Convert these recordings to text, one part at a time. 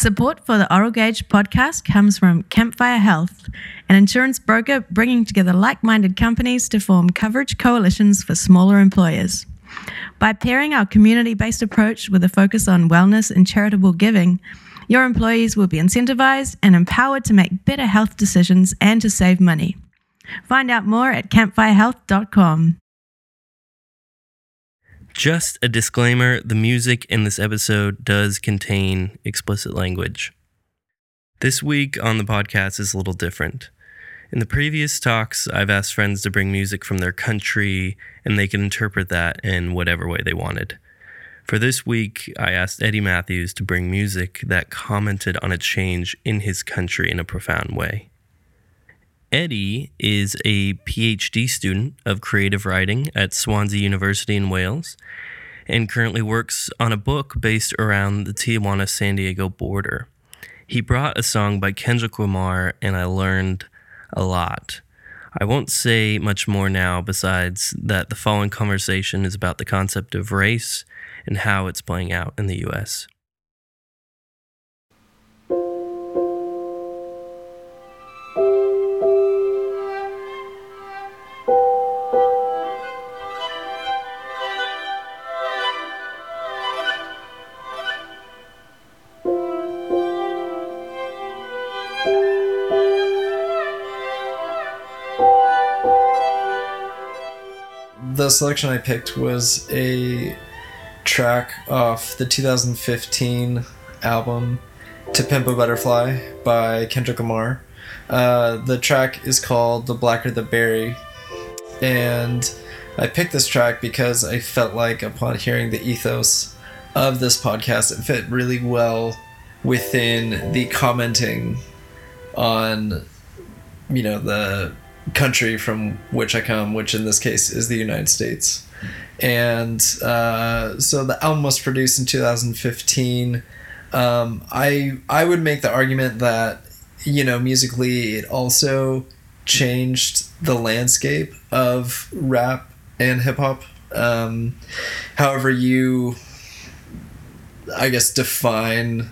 Support for the Oral Gauge podcast comes from Campfire Health, an insurance broker bringing together like minded companies to form coverage coalitions for smaller employers. By pairing our community based approach with a focus on wellness and charitable giving, your employees will be incentivized and empowered to make better health decisions and to save money. Find out more at campfirehealth.com. Just a disclaimer the music in this episode does contain explicit language. This week on the podcast is a little different. In the previous talks, I've asked friends to bring music from their country and they can interpret that in whatever way they wanted. For this week, I asked Eddie Matthews to bring music that commented on a change in his country in a profound way. Eddie is a PhD student of creative writing at Swansea University in Wales and currently works on a book based around the Tijuana San Diego border. He brought a song by Kendrick Lamar, and I learned a lot. I won't say much more now besides that the following conversation is about the concept of race and how it's playing out in the US. The selection I picked was a track off the 2015 album To Pimp a Butterfly by Kendrick Lamar. Uh, the track is called The Blacker the Berry. And I picked this track because I felt like upon hearing the ethos of this podcast, it fit really well within the commenting on, you know, the country from which I come, which in this case is the United States. And uh, so the album was produced in 2015. Um, I I would make the argument that you know musically it also changed the landscape of rap and hip hop. Um, however, you I guess define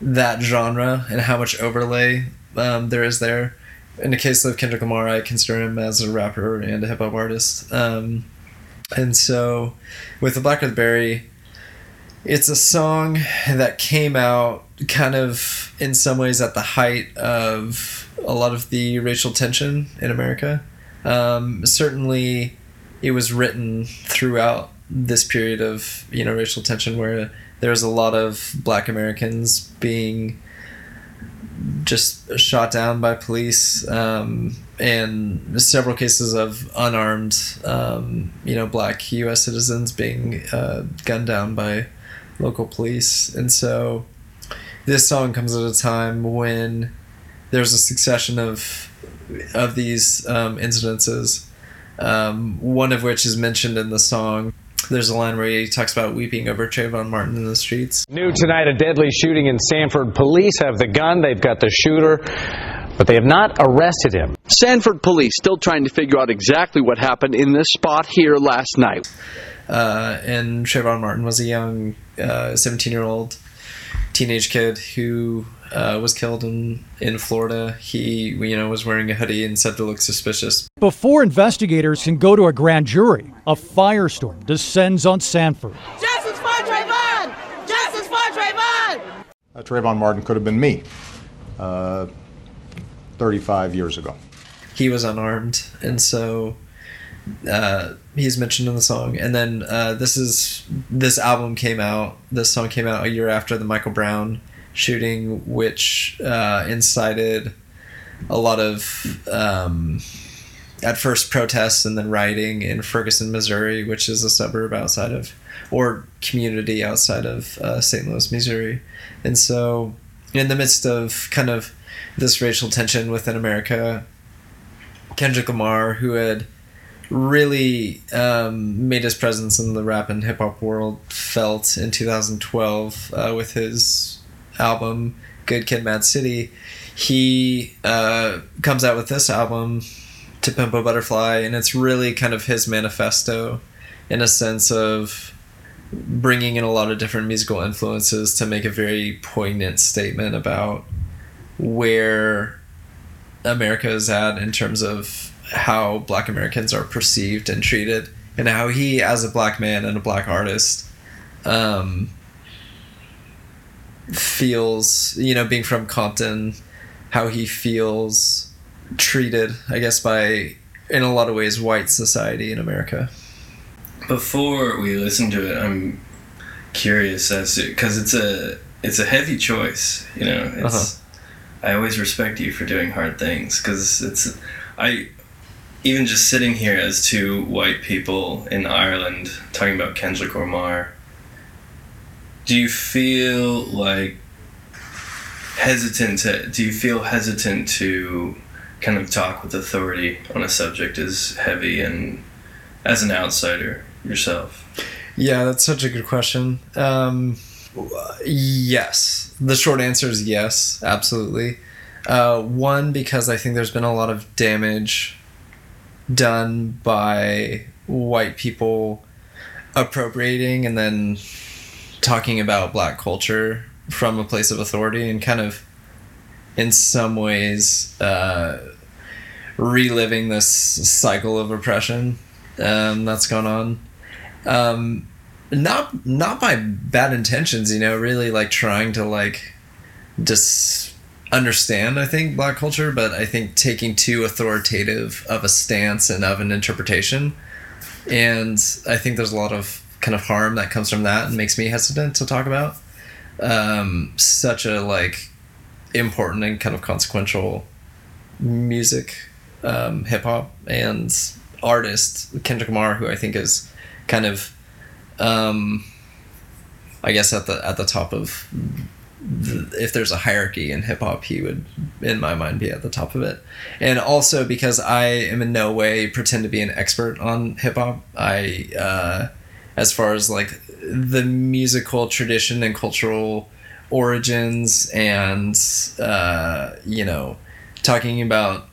that genre and how much overlay um, there is there in the case of Kendrick Lamar, I consider him as a rapper and a hip hop artist. Um, and so, with the Black Berry, it's a song that came out kind of in some ways at the height of a lot of the racial tension in America. Um, certainly, it was written throughout this period of you know racial tension where there was a lot of Black Americans being just shot down by police, um, and several cases of unarmed, um, you know, black U.S. citizens being uh, gunned down by local police. And so, this song comes at a time when there's a succession of of these um, incidences. Um, one of which is mentioned in the song there's a line where he talks about weeping over Trayvon Martin in the streets. New tonight, a deadly shooting in Sanford. Police have the gun, they've got the shooter, but they have not arrested him. Sanford police still trying to figure out exactly what happened in this spot here last night. Uh, and Trayvon Martin was a young 17 uh, year old teenage kid who uh, was killed in, in Florida. He, you know, was wearing a hoodie and said to look suspicious. Before investigators can go to a grand jury, a firestorm descends on Sanford. Justice for Trayvon! Justice for Trayvon! Uh, Trayvon Martin could have been me uh, 35 years ago. He was unarmed, and so uh, he's mentioned in the song. And then uh, this is this album came out. This song came out a year after the Michael Brown shooting, which uh, incited a lot of um, at first protests and then rioting in Ferguson, Missouri, which is a suburb outside of or community outside of uh, St. Louis, Missouri. And so, in the midst of kind of this racial tension within America, Kendrick Lamar, who had really um, made his presence in the rap and hip hop world felt in 2012 uh, with his album Good Kid, Mad City, he uh, comes out with this album to Pimp a Butterfly, and it's really kind of his manifesto in a sense of bringing in a lot of different musical influences to make a very poignant statement about where America is at in terms of how black Americans are perceived and treated, and how he, as a black man and a black artist, um, feels, you know, being from Compton, how he feels treated, I guess, by, in a lot of ways, white society in America. Before we listen to it, I'm curious as to because it's a it's a heavy choice. You know, it's uh-huh. I always respect you for doing hard things because it's I even just sitting here as two white people in Ireland talking about Kendrick Lamar. Do you feel like hesitant to? Do you feel hesitant to kind of talk with authority on a subject as heavy and as an outsider? yourself? Yeah, that's such a good question. Um, yes, the short answer is yes, absolutely. Uh, one because I think there's been a lot of damage done by white people appropriating and then talking about black culture from a place of authority and kind of in some ways uh, reliving this cycle of oppression um, that's gone on um, not not by bad intentions, you know, really like trying to like just understand I think black culture, but I think taking too authoritative of a stance and of an interpretation. And I think there's a lot of kind of harm that comes from that and makes me hesitant to talk about. Um, such a like important and kind of consequential music, um, hip hop and artist Kendrick Lamar, who I think is kind of um, I guess at the at the top of the, if there's a hierarchy in hip hop, he would, in my mind, be at the top of it. And also because I am in no way pretend to be an expert on hip hop. I, uh, as far as like the musical tradition and cultural origins, and uh, you know, talking about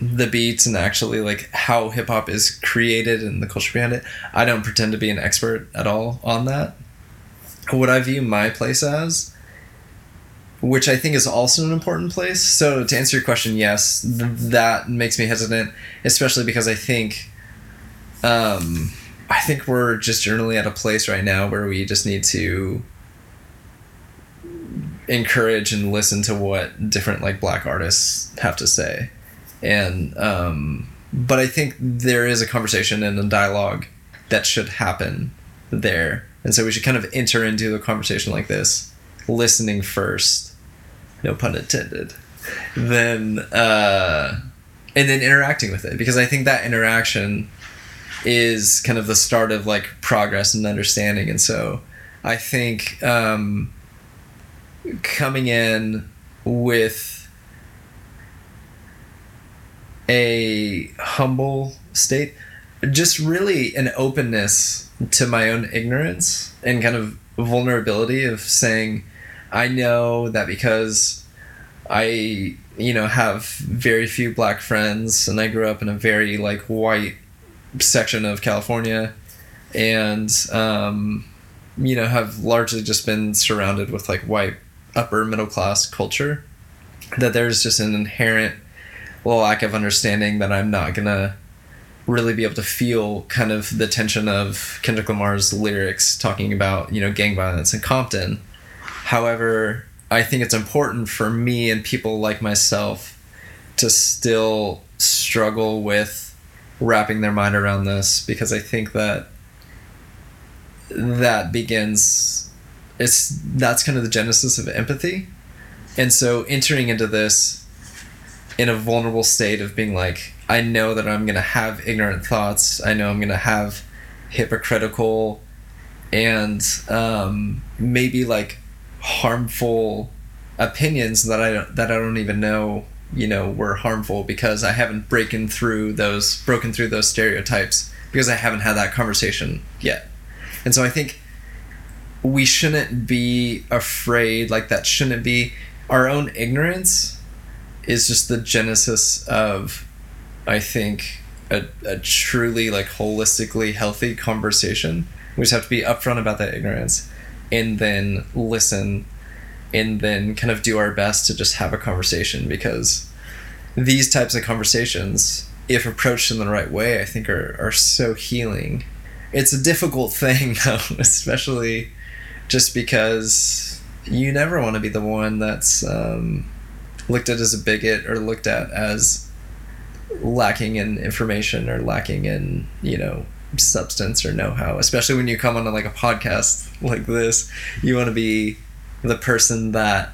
the beats and actually like how hip hop is created and the culture behind it. I don't pretend to be an expert at all on that. What I view my place as, which I think is also an important place. So to answer your question, yes, th- that makes me hesitant, especially because I think, um, I think we're just generally at a place right now where we just need to encourage and listen to what different like black artists have to say. And um, but I think there is a conversation and a dialogue that should happen there, and so we should kind of enter into a conversation like this, listening first, no pun intended, then uh, and then interacting with it. Because I think that interaction is kind of the start of like progress and understanding, and so I think um, coming in with a humble state, just really an openness to my own ignorance and kind of vulnerability of saying, I know that because I, you know, have very few black friends and I grew up in a very like white section of California and, um, you know, have largely just been surrounded with like white upper middle class culture, that there's just an inherent lack of understanding that I'm not gonna really be able to feel kind of the tension of Kendrick Lamar's lyrics talking about you know gang violence in Compton. However, I think it's important for me and people like myself to still struggle with wrapping their mind around this because I think that that begins it's that's kind of the genesis of empathy. And so entering into this in a vulnerable state of being like, I know that I'm gonna have ignorant thoughts. I know I'm gonna have hypocritical and um, maybe like harmful opinions that I don't, that I don't even know you know were harmful because I haven't broken through those broken through those stereotypes because I haven't had that conversation yet. And so I think we shouldn't be afraid like that shouldn't be our own ignorance is just the genesis of, I think, a, a truly like holistically healthy conversation We just have to be upfront about that ignorance and then listen and then kind of do our best to just have a conversation because these types of conversations, if approached in the right way, I think are, are so healing. It's a difficult thing though, especially just because you never want to be the one that's um, looked at as a bigot or looked at as lacking in information or lacking in, you know, substance or know-how especially when you come on like a podcast like this you want to be the person that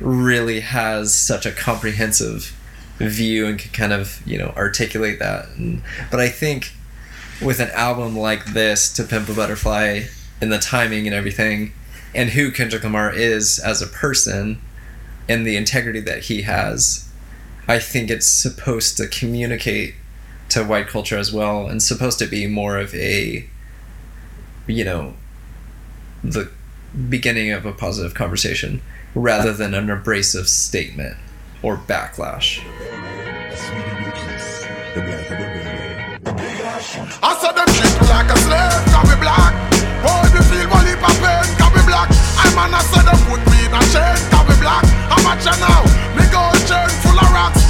really has such a comprehensive view and can kind of you know articulate that. And, but i think with an album like this to pimp a butterfly and the timing and everything and who kendrick lamar is as a person and the integrity that he has i think it's supposed to communicate to white culture as well and supposed to be more of a you know the beginning of a positive conversation rather than an abrasive statement or backlash? I'm a now, me chain full of rocks.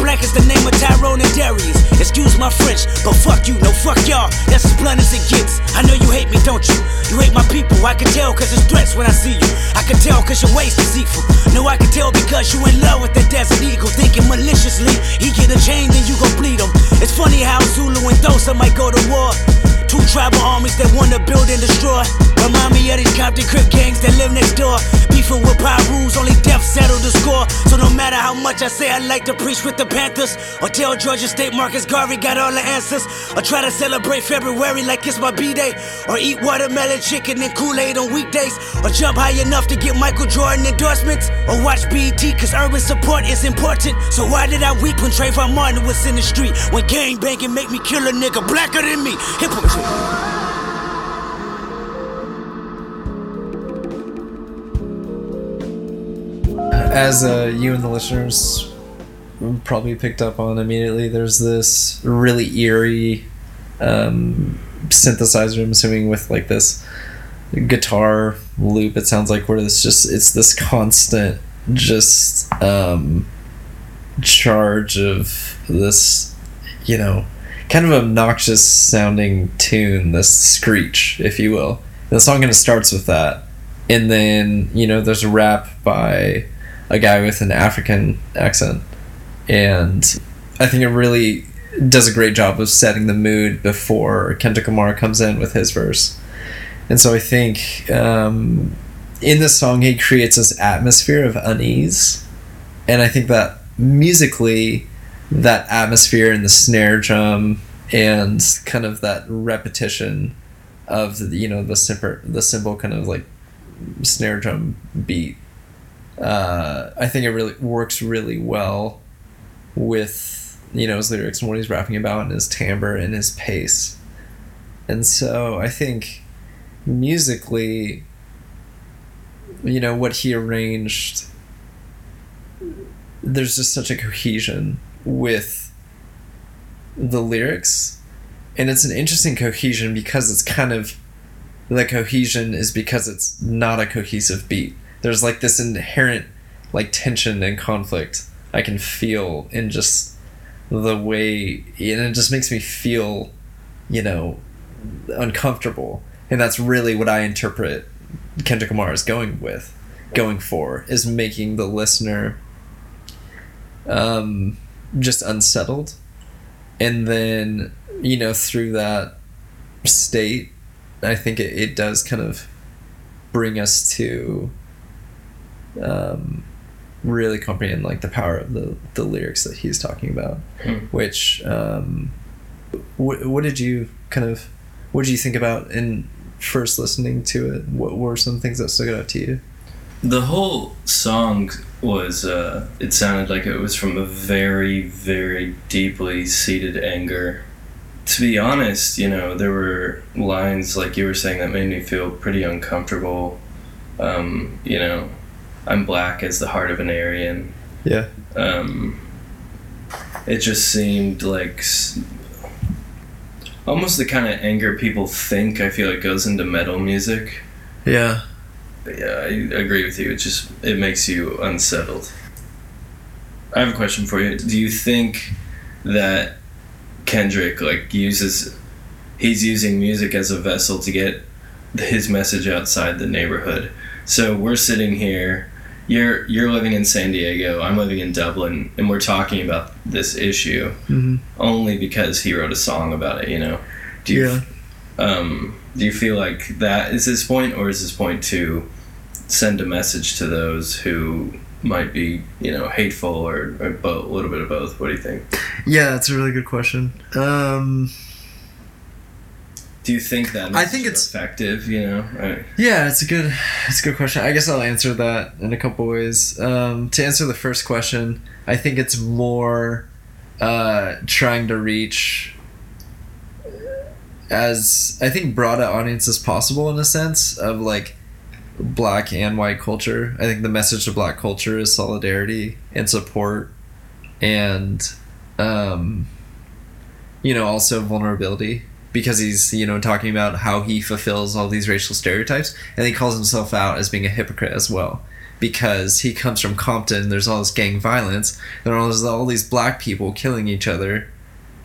Black as the name of Tyrone and Darius. Excuse my French, but fuck you, no fuck y'all. That's as blunt as it gets. I know you hate me, don't you? You hate my people. I can tell cause it's threats when I see you. I can tell cause your waist deceitful. No, I can tell because you in love with that desert eagle. Thinking maliciously, he get a chain, then you gon' bleed him. It's funny how Zulu and Dosa might go to war. Two tribal armies that wanna build and destroy. Remind me of these Compton Crip gangs that live next door. Beefing with rules, only death settled the score. So no matter how much I say I like to preach with the Panthers, or tell Georgia State Marcus Garvey got all the answers, or try to celebrate February like it's my B day, or eat watermelon chicken and Kool Aid on weekdays, or jump high enough to get Michael Jordan endorsements, or watch BET cause urban support is important. So why did I weep when Trayvon Martin was in the street? When gang banging make me kill a nigga blacker than me? Hypocrite. As uh, you and the listeners probably picked up on immediately, there's this really eerie um, synthesizer. I'm assuming with like this guitar loop. It sounds like where it's just it's this constant just um, charge of this, you know, kind of obnoxious sounding tune. This screech, if you will. And the song kind of starts with that, and then you know there's a rap by a guy with an African accent, and I think it really does a great job of setting the mood before Kendrick Lamar comes in with his verse. And so I think um, in this song he creates this atmosphere of unease, and I think that musically, that atmosphere and the snare drum and kind of that repetition of the, you know the simple the simple kind of like snare drum beat uh, I think it really works really well with you know his lyrics and what he's rapping about and his timbre and his pace. And so I think musically, you know, what he arranged, there's just such a cohesion with the lyrics. And it's an interesting cohesion because it's kind of the cohesion is because it's not a cohesive beat there's like this inherent like tension and conflict I can feel in just the way and it just makes me feel you know uncomfortable and that's really what I interpret Kendrick Lamar is going with going for is making the listener um just unsettled and then you know through that state I think it, it does kind of bring us to um, really comprehend like the power of the the lyrics that he's talking about. Hmm. Which um, what what did you kind of what did you think about in first listening to it? What were some things that stuck out to you? The whole song was, uh, it sounded like it was from a very, very deeply seated anger. To be honest, you know, there were lines like you were saying that made me feel pretty uncomfortable. Um, you know, I'm black as the heart of an Aryan. Yeah. Um, it just seemed like s- almost the kind of anger people think I feel like goes into metal music. Yeah. Yeah, I agree with you. It just it makes you unsettled. I have a question for you. Do you think that Kendrick like uses he's using music as a vessel to get his message outside the neighborhood? So we're sitting here. You're you're living in San Diego. I'm living in Dublin, and we're talking about this issue Mm-hmm. only because he wrote a song about it. You know. Do you, Yeah. um, do you feel like that is his point, or is his point to send a message to those who might be, you know, hateful or, or both, a little bit of both? What do you think? Yeah, that's a really good question. Um, Do you think that? I think it's- effective. You know, I, yeah, it's a good, it's a good question. I guess I'll answer that in a couple ways. Um, to answer the first question, I think it's more uh, trying to reach as I think broad an audience as possible in a sense of like black and white culture. I think the message to black culture is solidarity and support and um you know also vulnerability because he's you know talking about how he fulfills all these racial stereotypes and he calls himself out as being a hypocrite as well because he comes from Compton there's all this gang violence there's all these black people killing each other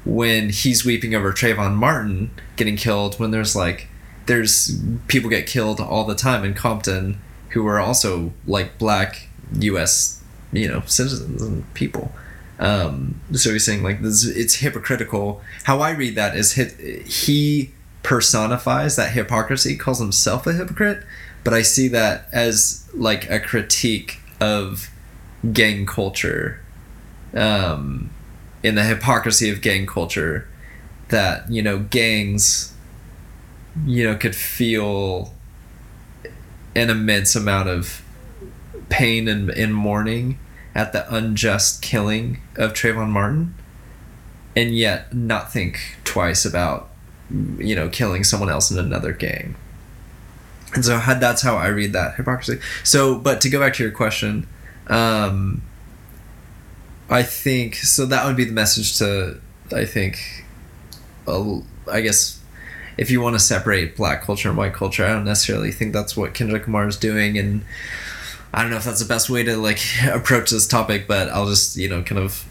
when he's weeping over Trayvon Martin getting killed when there's like there's people get killed all the time in Compton who are also like black US you know citizens and people. Um so he's saying like this it's hypocritical. How I read that is he personifies that hypocrisy calls himself a hypocrite but I see that as like a critique of gang culture. Um in the hypocrisy of gang culture that you know gangs you know could feel an immense amount of pain and, and mourning at the unjust killing of Trayvon Martin and yet not think twice about you know killing someone else in another gang. And so that's how I read that hypocrisy. So but to go back to your question um I think so. That would be the message to I think. Uh, I guess if you want to separate black culture and white culture, I don't necessarily think that's what Kendrick Lamar is doing, and I don't know if that's the best way to like approach this topic. But I'll just you know kind of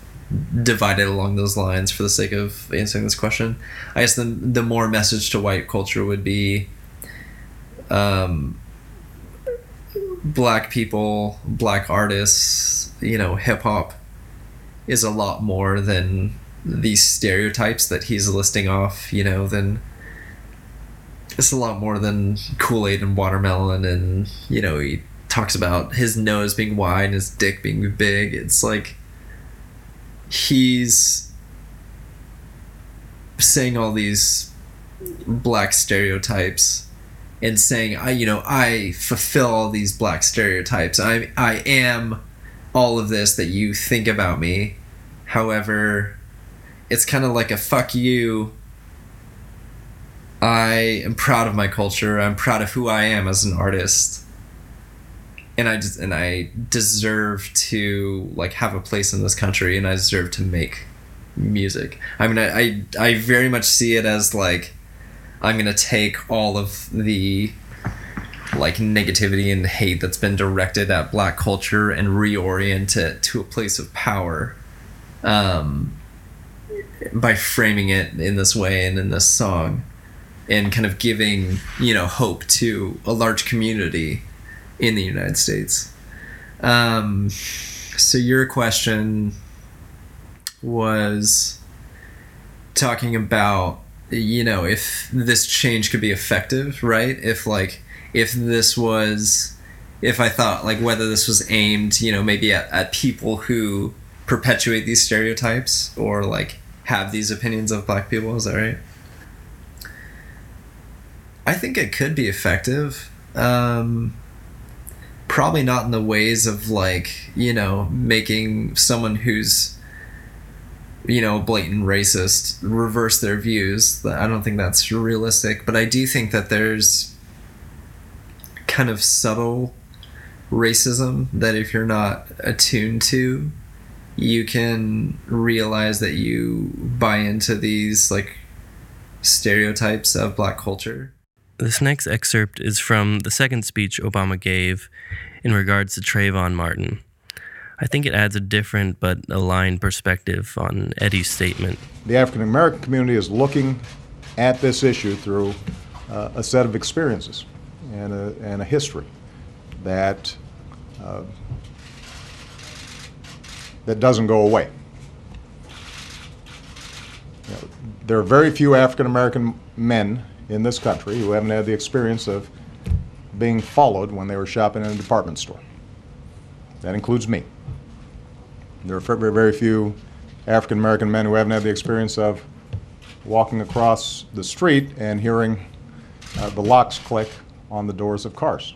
divide it along those lines for the sake of answering this question. I guess the the more message to white culture would be. Um, black people, black artists, you know, hip hop is a lot more than these stereotypes that he's listing off, you know, than it's a lot more than Kool-Aid and watermelon and, you know, he talks about his nose being wide and his dick being big. It's like he's saying all these black stereotypes and saying I you know I fulfill all these black stereotypes. I I am all of this that you think about me. However, it's kind of like a fuck you. I am proud of my culture. I'm proud of who I am as an artist. And I just, and I deserve to like have a place in this country and I deserve to make music. I mean I I, I very much see it as like I'm going to take all of the like negativity and hate that's been directed at black culture and reorient it to a place of power um, by framing it in this way and in this song and kind of giving you know hope to a large community in the united states. Um, so your question was talking about you know if this change could be effective right? If like if this was if i thought like whether this was aimed you know maybe at, at people who perpetuate these stereotypes or like have these opinions of black people is that right I think it could be effective. Um, probably not in the ways of like you know making someone who's you know blatant racist reverse their views. I don't think that's realistic, but I do think that there's kind of subtle racism that if you're not attuned to you can realize that you buy into these like stereotypes of black culture. This next excerpt is from the second speech Obama gave in regards to Trayvon Martin. I think it adds a different but aligned perspective on Eddie's statement. The African American community is looking at this issue through uh, a set of experiences and a, and a history that uh, that doesn't go away. You know, there are very few African American men in this country who haven't had the experience of being followed when they were shopping in a department store. That includes me. There are very, very few African American men who haven't had the experience of walking across the street and hearing uh, the locks click on the doors of cars.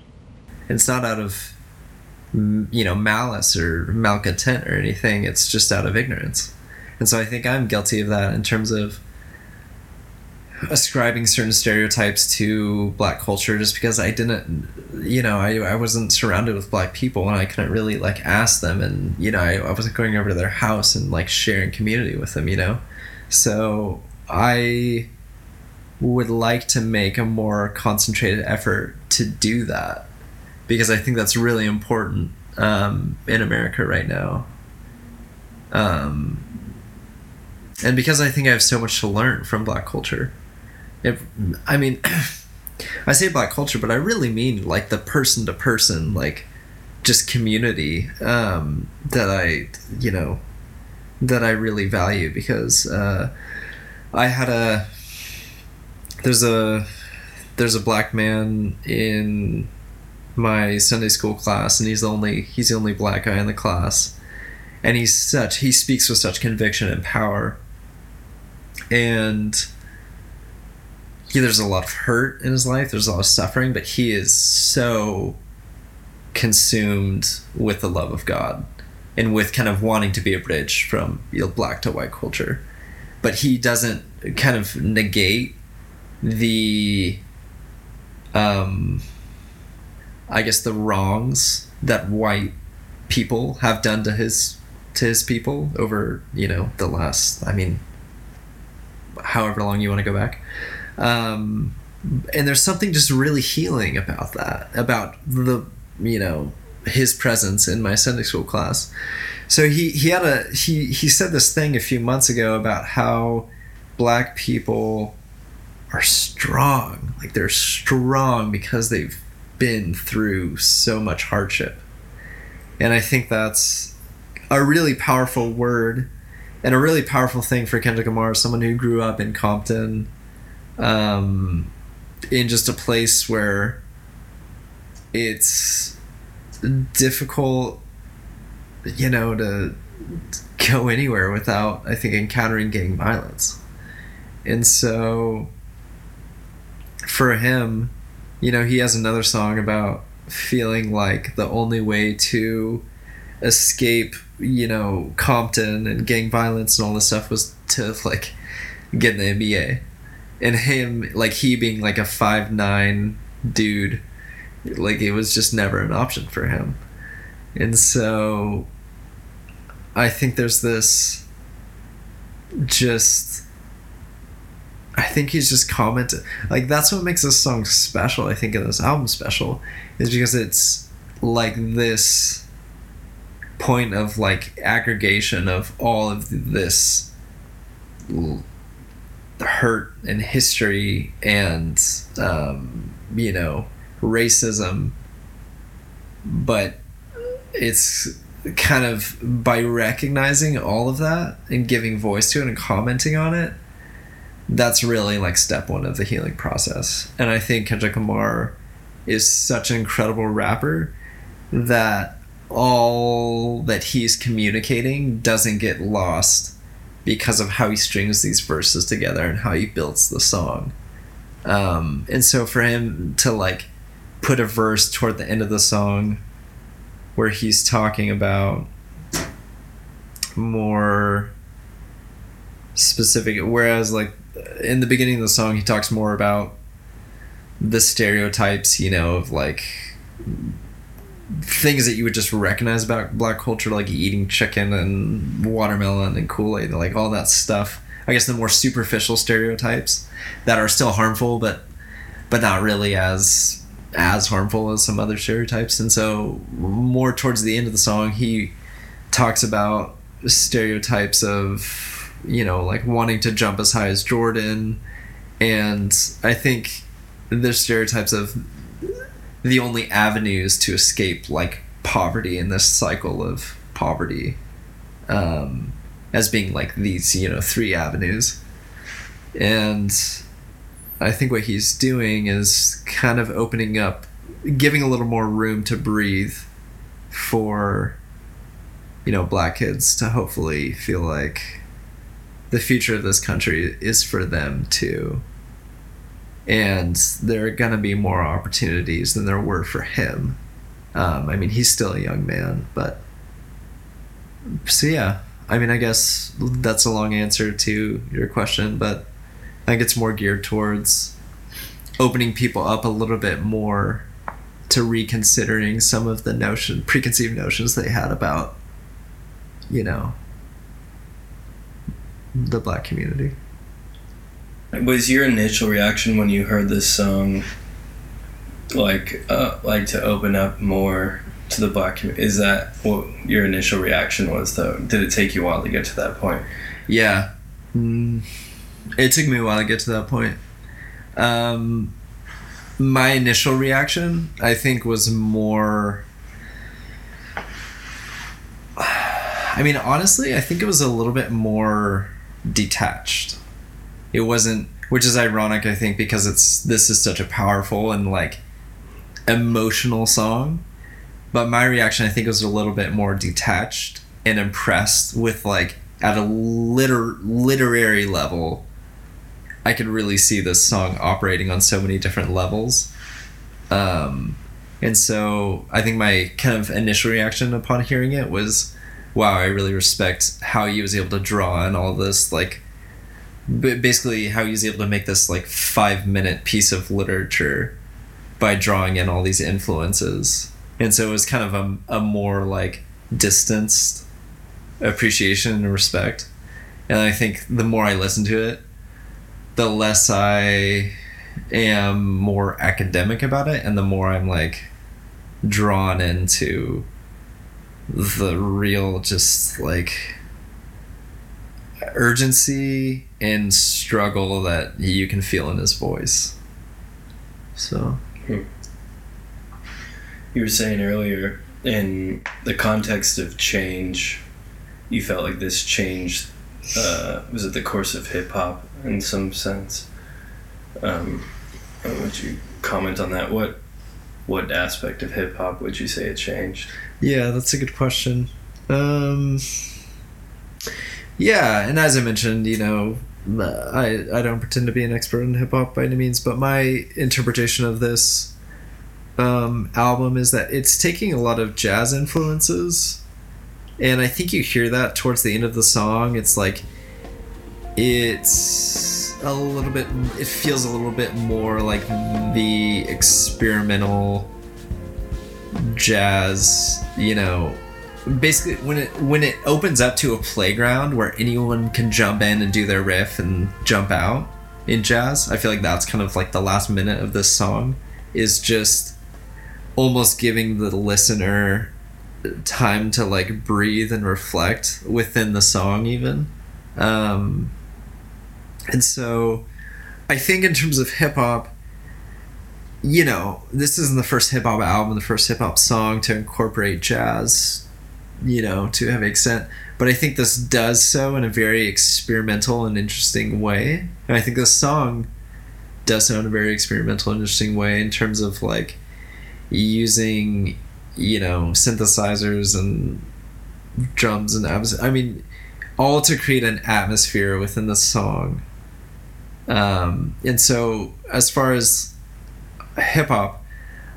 It's not out of you know malice or malcontent or anything. It's just out of ignorance. And so i think i'm guilty of that in terms of ascribing certain stereotypes to black culture just because i didn't you know i, I wasn't surrounded with black people and i couldn't really like ask them and you know I, I wasn't going over to their house and like sharing community with them you know? So i would like to make a more concentrated effort to do that because I think that's really important um, in America right now. Um, and because I think I have so much to learn from Black culture. If, I mean, I say Black culture, but I really mean like the person to person, like just community um, that I, you know, that I really value because uh, I had a there's a there's a black man in my Sunday school class, and he's the only he's the only black guy in the class, and he's such he speaks with such conviction and power, and he there's a lot of hurt in his life. There's a lot of suffering, but he is so consumed with the love of God and with kind of wanting to be a bridge from you know, black to white culture. But he doesn't kind of negate the um, I guess the wrongs that white people have done to his to his people over you know the last I mean however long you want to go back. Um, and there's something just really healing about that about the you know his presence in my Sunday school class. So he he had a he he said this thing a few months ago about how black people are strong like they're strong because they've been through so much hardship. And I think that's a really powerful word and a really powerful thing for Kendrick Lamar, someone who grew up in Compton, um, in just a place where it's difficult, you know, to go anywhere without, I think, encountering gang violence. And so for him, you know, he has another song about feeling like the only way to escape, you know, Compton and gang violence and all this stuff was to like get in the NBA. And him like he being like a five nine dude, like it was just never an option for him. And so I think there's this just I think he's just commented. Like that's what makes this song special. I think in this album special is because it's like this point of like aggregation of all of this hurt and history and um, you know racism, but it's kind of by recognizing all of that and giving voice to it and commenting on it that's really like step one of the healing process. And I think Kendrick Lamar is such an incredible rapper that all that he's communicating doesn't get lost because of how he strings these verses together and how he builds the song. Um, and so for him to like put a verse toward the end of the song where he's talking about more specific whereas like in the beginning of the song he talks more about the stereotypes you know of like things that you would just recognize about black culture like eating chicken and watermelon and kool-aid like all that stuff. I guess the more superficial stereotypes that are still harmful but but not really as as harmful as some other stereotypes. And so more towards the end of the song he talks about stereotypes of you know, like wanting to jump as high as Jordan. And I think there's stereotypes of the only avenues to escape like poverty in this cycle of poverty um, as being like these, you know, three avenues. And I think what he's doing is kind of opening up, giving a little more room to breathe for, you know, black kids to hopefully feel like the future of this country is for them too. And there are going to be more opportunities than there were for him. Um, I mean, he's still a young man, but. So, yeah. I mean, I guess that's a long answer to your question, but I think it's more geared towards opening people up a little bit more to reconsidering some of the notion preconceived notions they had about you know the black community. Was your initial reaction when you heard this song like uh, like to open up more to the black community? Is that what your initial reaction was though? Did it take you a while to get to that point? Yeah. Mm, it took me a while to get to that point. Um, my initial reaction, I think, was more I mean, honestly, I think it was a little bit more detached. It wasn't, which is ironic, I think, because it's this is such a powerful and like emotional song. But my reaction, I think, was a little bit more detached and impressed with like at a liter- literary level. I could really see this song operating on so many different levels. Um, and so I think my kind of initial reaction upon hearing it was wow, I really respect how he was able to draw and all this like basically how he was able to make this like five minute piece of literature by drawing in all these influences. And so it was kind of a, a more like distanced appreciation and respect. And i think the more i listen to it the less i am more academic about it and the more i'm like drawn into the real just like urgency and struggle that you can feel in his voice. So, hmm. you were saying earlier in the context of change, you felt like this changed. Uh, was it the course of hip hop in some sense? Um, would you comment on that? What what aspect of hip hop would you say it changed? Yeah, that's a good question. Um, yeah, and as I mentioned, you know, I I don't pretend to be an expert in hip hop by any means, but my interpretation of this um, album is that it's taking a lot of jazz influences, and I think you hear that towards the end of the song. It's like it's a little bit. It feels a little bit more like the experimental jazz, you know, basically when it when it opens up to a playground where anyone can jump in and do their riff and jump out in jazz, I feel like that's kind of like the last minute of this song is just almost giving the listener time to like breathe and reflect within the song even. Um and so I think in terms of hip hop you know, this isn't the first hip hop album, the first hip hop song to incorporate jazz, you know, to a heavy extent. But I think this does so in a very experimental and interesting way. And I think this song does so in a very experimental and interesting way in terms of like using, you know, synthesizers and drums and abs- I mean, all to create an atmosphere within the song Um, and so, as far as hip hop,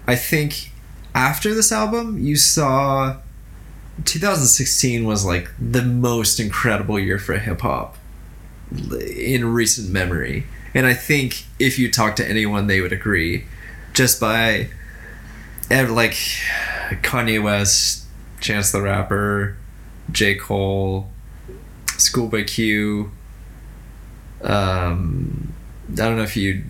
I think after this album, you saw 2016 was like the most incredible year for hip hop in recent memory. And I think if you talk to anyone, they would agree. Just by like Kanye West, Chance the Rapper, J. Cole, Schoolboy Q. Um, I don't know if you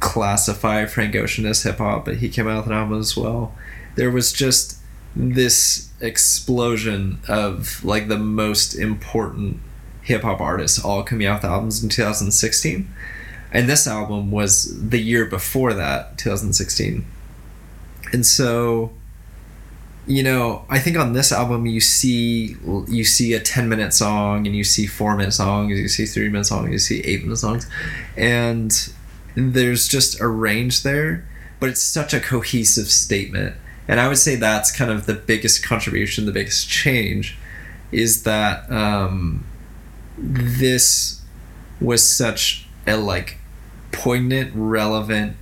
classify Frank Ocean as hip hop, but he came out with an album as well. There was just this explosion of like the most important hip hop artists all coming out with albums in 2016. And this album was the year before that, 2016. And so you know, I think on this album you see you see a 10 minute song and you see 4 minute songs, you see 3 minute songs, you see 8 minute songs. And there's just a range there, but it's such a cohesive statement. And I would say that's kind of the biggest contribution, the biggest change is that um, this was such a like poignant, relevant,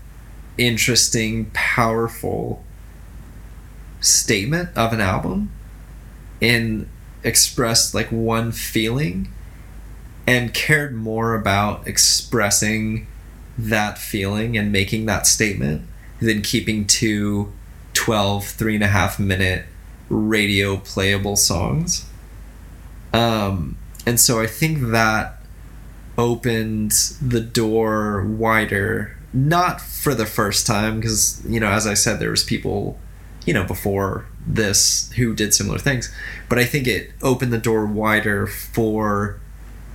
interesting, powerful statement of an album and expressed like one feeling and cared more about expressing that feeling and making that statement than keeping two 12 three and a half minute radio playable songs. Um, and so i think that opened the door wider not for the first time because you know as i said there was people you know before this who did similar things but i think it opened the door wider for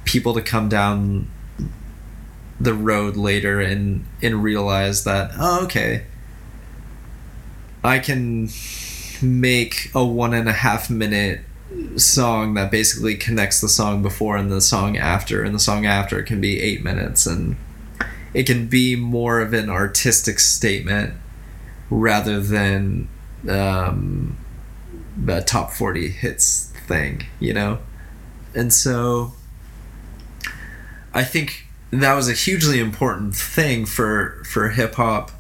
people to come down the road later and and realize that oh okay i can make a one and a half minute song that basically connects the song before and the song after and the song after can be eight minutes and it can be more of an artistic statement rather than um, the top 40 hits thing, you know? And so I think that was a hugely important thing for for hip hop.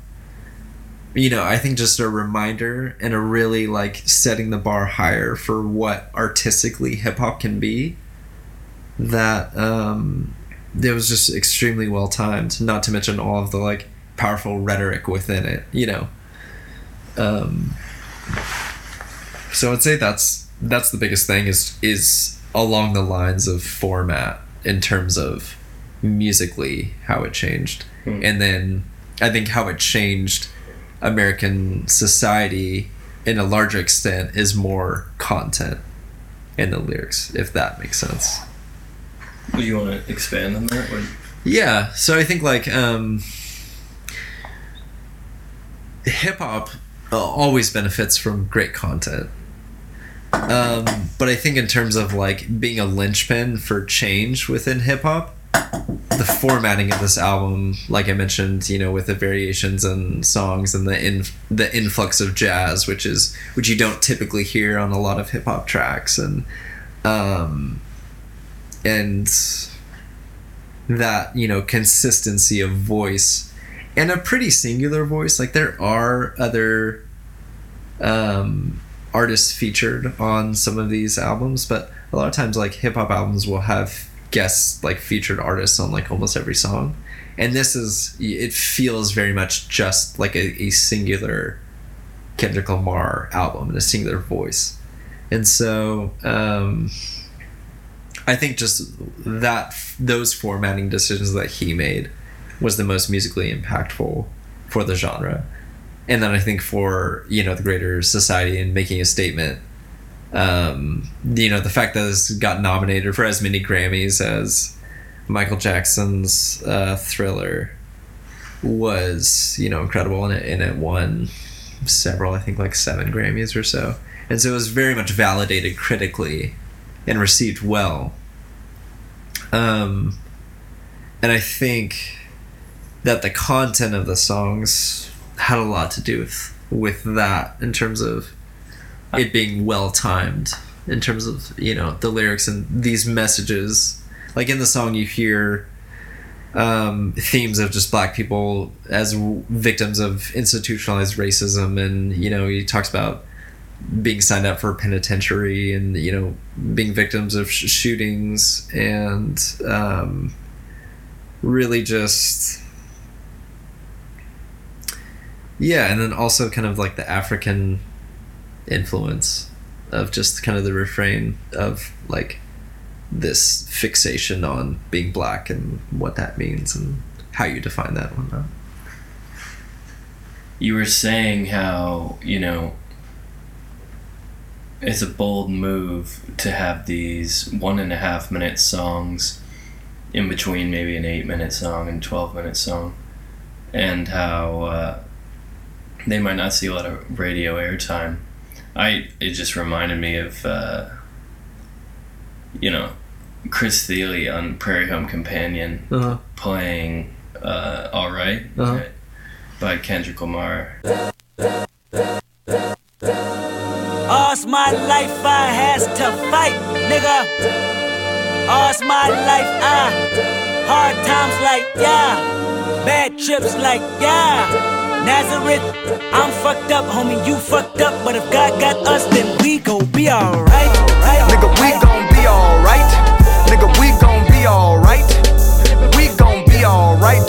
You know, I think just a reminder and a really like setting the bar higher for what artistically hip hop can be. That um it was just extremely well timed, not to mention all of the like powerful rhetoric within it, you know. Um so I'd say that's that's the biggest thing is is along the lines of format in terms of musically how it changed Hmm. and then i think how it changed american society in a larger extent is more content in the lyrics if that makes sense Do you want to expand on that? Or? yeah so i think like um hip hop uh, always benefits from great content um but i think in terms of like being a linchpin for change within hip hop the formatting of this album like i mentioned you know with the variations and songs and the in the influx of jazz which is which you don't typically hear on a lot of hip hop tracks. And um and that you know consistency of voice and a pretty singular voice. Like there are other um artists featured on some of these albums but a lot of times like hip hop albums will have guests like featured artists on like almost every song and this is it feels very much just like a, a singular Kendrick Lamar album and a singular voice and so um I think just that those formatting decisions that he made was the most musically impactful for the genre. And then I think for, you know, the greater society and making a statement, um, you know, the fact that this got nominated for as many Grammys as Michael Jackson's uh, Thriller was, you know, incredible and it, and it won several, I think like seven Grammys or so. And so it was very much validated critically and received well. Um, and I think that the content of the songs had a lot to do with with that in terms of it being well timed in terms of you know the lyrics and these messages. Like in the song you hear um, themes of just black people as victims of institutionalized racism, and you know he talks about being signed up for penitentiary and you know being victims of sh- shootings and um, really just yeah and then also kind of like the african influence of just kind of the refrain of like this fixation on being black and what that means and how you define that and whatnot. You were saying how, you know, it's a bold move to have these one and a half minute songs in between maybe an eight minute song and 12 minute song, and how uh, they might not see a lot of radio airtime. I it just reminded me of uh, you know Chris Thile on Prairie Home Companion Uh-huh. playing uh, "All Right" Uh-huh. by Kendrick Lamar. All's my life I has to fight, nigga. All's my life I hard times like yeah, bad trips like yeah. Nazareth, I'm fucked up, homie, you fucked up, but if God got us, then we gon' be alright. Nigga, we gon' be alright. Nigga, we gon' be alright. We gon' be alright.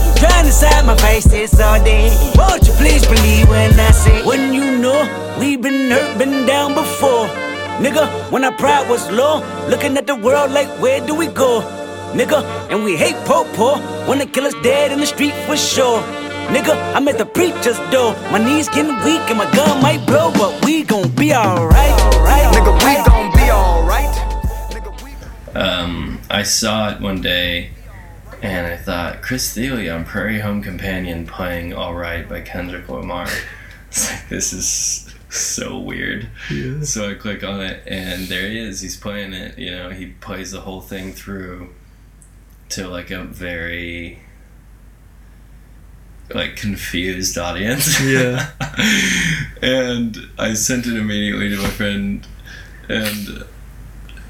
Trying to side my face this all day. Won't you please believe when I say, when you know we've been hurt, been down before. Nigga, when our pride was low, looking at the world like, where do we go? Nigga, and we hate po po when the killer's dead in the street for sure. Nigga, I'm at the preacher's door. My knees getting weak and my gun might blow, but we gon' be alright. Nigga, we gon' be alright. Um, I saw it one day, and I thought Chris Thile on Prairie Home Companion playing "All Right" by Kendrick Lamar. It's like this is so weird. Yeah. So I click on it, and there he is. He's playing it. You know, he plays the whole thing through to like a very like confused audience. Yeah. and I sent it immediately to my friend, and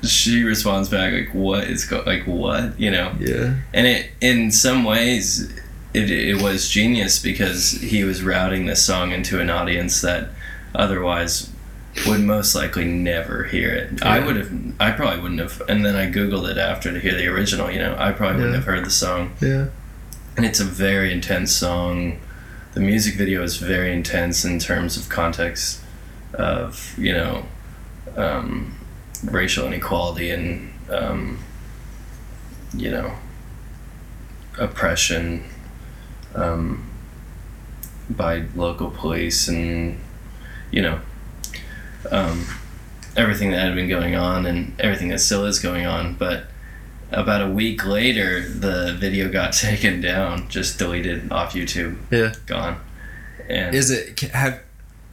she responds back like, "What is go like what you know?" Yeah. And it in some ways it it was genius because he was routing this song into an audience that otherwise would most likely never hear it. I would have I probably wouldn't have and then I googled it after to hear the original, you know. I probably wouldn't have heard the song. Yeah. And it's a very intense song. The music video is very intense in terms of context of, you know, um, racial inequality and, um, you know, oppression um, by local police and, you know, um, everything that had been going on and everything that still is going on. But about a week later, the video got taken down, just deleted off YouTube. Yeah. Gone. And Is it have?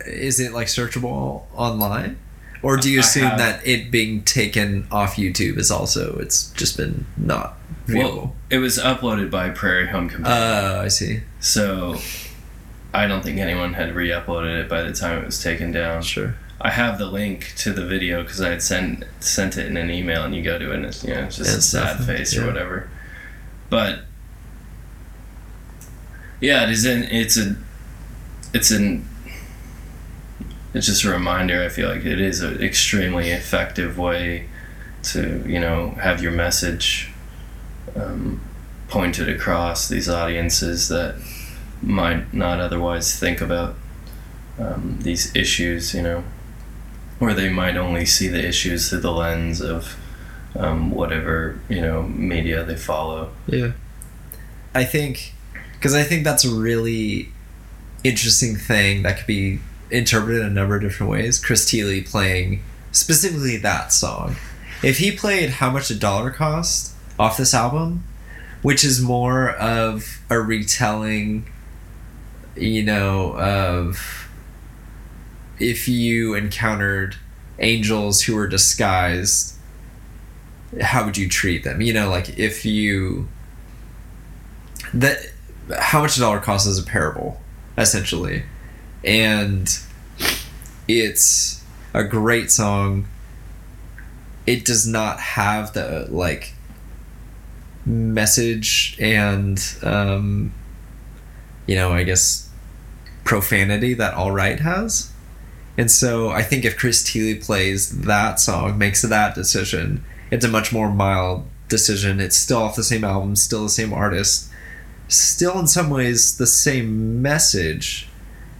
Is it like searchable online, or do you assume have- that it being taken off YouTube is also it's just been not viewable? well, it was uploaded by Prairie Home Companion. Uh, I see. So I don't think anyone had re-uploaded it by the time it was taken down. Sure. I have the link to the video because I had sent sent it in an email, and you go to it, and it's you know it's just Yeah, a sad face yeah. or whatever. But yeah, it is. in it's a. It's an. It's just a reminder. I feel like it is an extremely effective way to you know have your message um, pointed across these audiences that might not otherwise think about um, these issues, you know, or they might only see the issues through the lens of um, whatever you know media they follow. Yeah. I think, because I think that's a really interesting thing that could be interpreted a number of different ways. Chris Thile playing specifically that song. If he played How Much a Dollar Cost off this album, which is more of a retelling, you know, of if you encountered angels who were disguised, how would you treat them? You know, like if you that how much a dollar costs is a parable, essentially. And it's a great song. It does not have the like message and um you know, I guess profanity that All Right has. And so I think if Chris Thile plays that song, makes that decision, it's a much more mild decision. It's still off the same album, still the same artist, still in some ways the same message,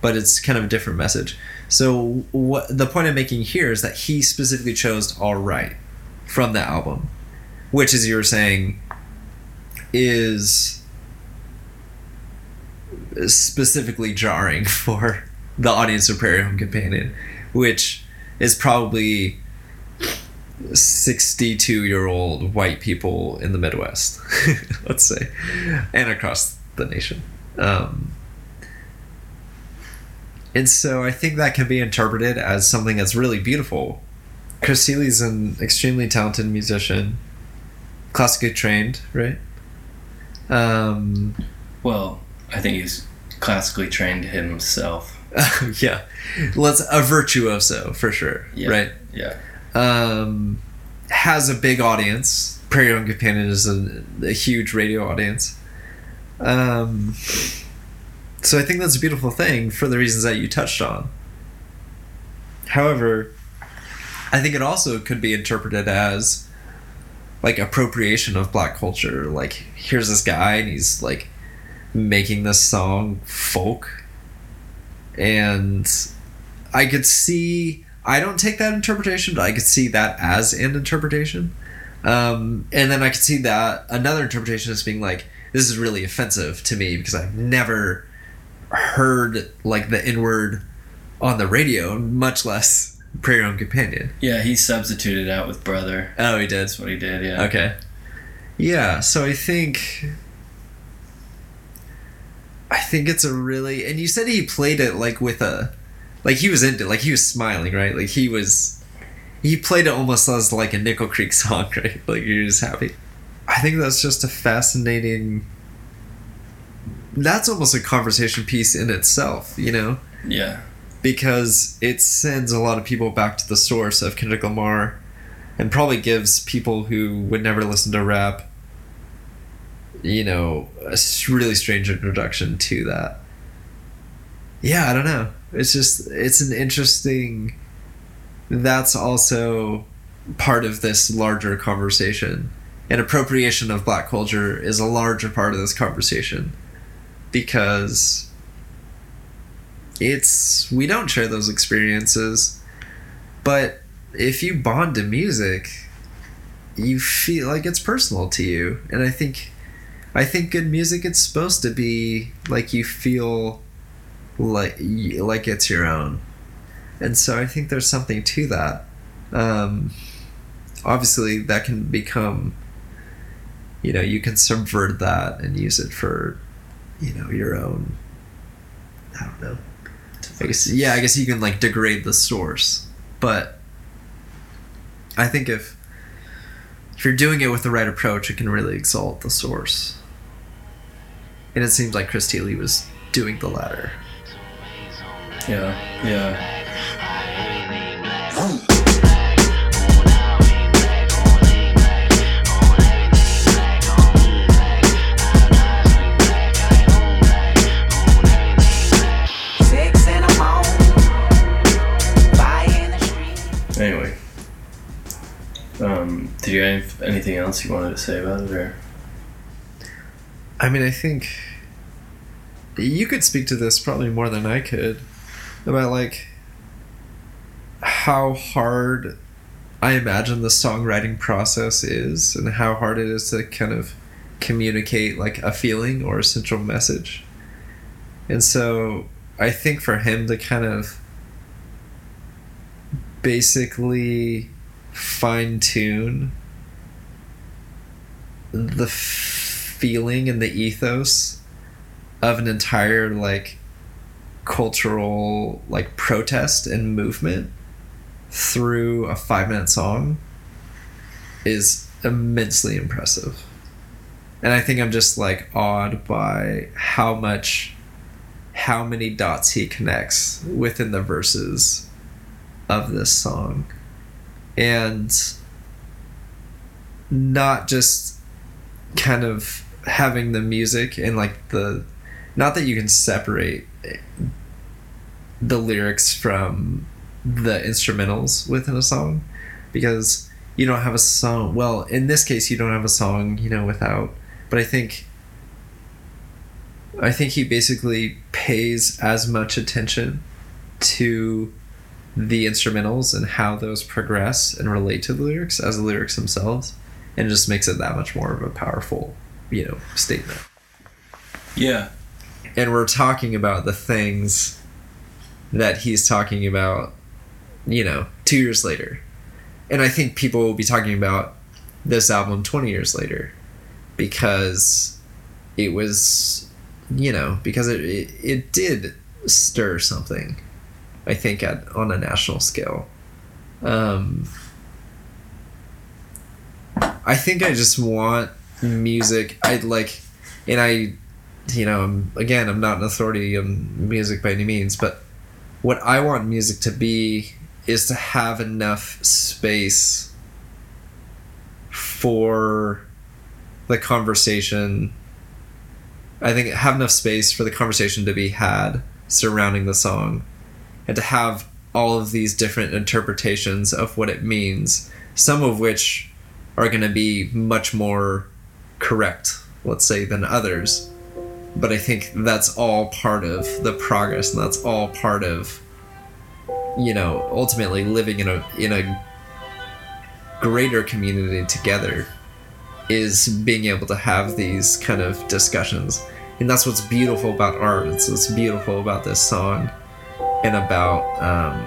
but it's kind of a different message. So what the point I'm making here is that he specifically chose All Right from the album, which as you were saying is specifically jarring for the audience of Prairie Home Companion, which is probably 62 year old white people in the Midwest, let's say, and across the nation. Um, and so I think that can be interpreted as something that's really beautiful. Chris Thile's an extremely talented musician, classically trained, right? Um, well, I think he's classically trained himself. yeah, let's a virtuoso for sure, Yeah. right? Yeah. um, has a big audience. Prairie Home Companion is a, a huge radio audience. Um, so I think that's a beautiful thing for the reasons that you touched on. However, I think it also could be interpreted as like appropriation of black culture. Like here's this guy and he's like making this song folk and I could see. I don't take that interpretation, but I could see that as an interpretation. Um, and then I could see that another interpretation as being like, this is really offensive to me because I've never heard like the N word on the radio, much less Prairie Home Companion. Yeah, he substituted out with brother. Oh, he did. That's what he did. Yeah. Okay. Yeah, so I think I think it's a really and you said he played it like with a like he was into like he was smiling, right? Like he was he played it almost as like a Nickel Creek song, right? Like you're just happy. I think that's just a fascinating that's almost a conversation piece in itself, you know? Yeah. because it sends a lot of people back to the source of Kendrick Lamar and probably gives people who would never listen to rap you know a really strange introduction to that yeah i don't know it's just it's an interesting that's also part of this larger conversation and appropriation of black culture is a larger part of this conversation because it's we don't share those experiences. But if you bond to music you feel like it's personal to you. And i think i think good music it's supposed to be like you feel like like it's your own. And so i think there's something to that. Um obviously that can become you know you can subvert that and use it for you know your own i don't know I guess yeah, I guess you can like degrade the source, but I think if if you're doing it with the right approach, it can really exalt the source. And it seems like Chris Thile was doing the latter. Yeah. Yeah. Anything else you wanted to say about it, or? I mean, I think you could speak to this probably more than I could about like how hard I imagine the songwriting process is and how hard it is to kind of communicate like a feeling or a central message. And so I think for him to kind of basically fine tune the feeling and the ethos of an entire like cultural like protest and movement through a five minute song is immensely impressive. And I think I'm just like awed by how much, how many dots he connects within the verses of this song. And not just kind of having the music and like the, not that you can separate the lyrics from the instrumentals within a song because you don't have a song well in this case you don't have a song you know without but i think i think he basically pays as much attention to the instrumentals and how those progress and relate to the lyrics as the lyrics themselves and it just makes it that much more of a powerful you know statement Yeah. and we're talking about the things that he's talking about, you know, two years later. And I think people will be talking about this album 20 years later because it was, you know, because it, it, it did stir something, I think, at, on a national scale. Um, I think I just want music. I like, and I you know, again, I'm not an authority on music by any means, but what I want music to be is to have enough space for the conversation. I think have enough space for the conversation to be had surrounding the song and to have all of these different interpretations of what it means, some of which are going to be much more correct, let's say, than others. But I think that's all part of the progress, and that's all part of, you know, ultimately living in a in a greater community together, is being able to have these kind of discussions, and that's what's beautiful about art. It's what's beautiful about this song, and about, um,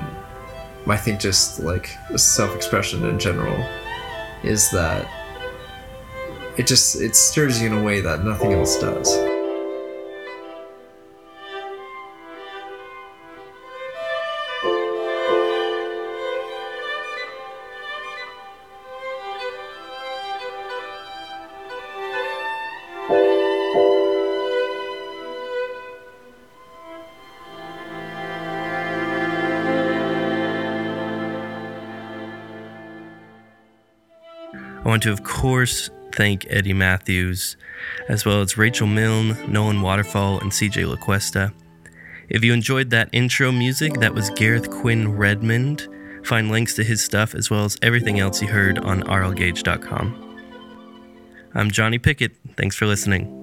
I think, just like self-expression in general, is that it just it stirs you in a way that nothing else does. Want to, of course, thank Eddie Matthews, as well as Rachel Milne, Nolan Waterfall, and CJ LaQuesta. If you enjoyed that intro music, that was Gareth Quinn Redmond. Find links to his stuff as well as everything else you heard on rlgage.com. I'm Johnny Pickett. Thanks for listening.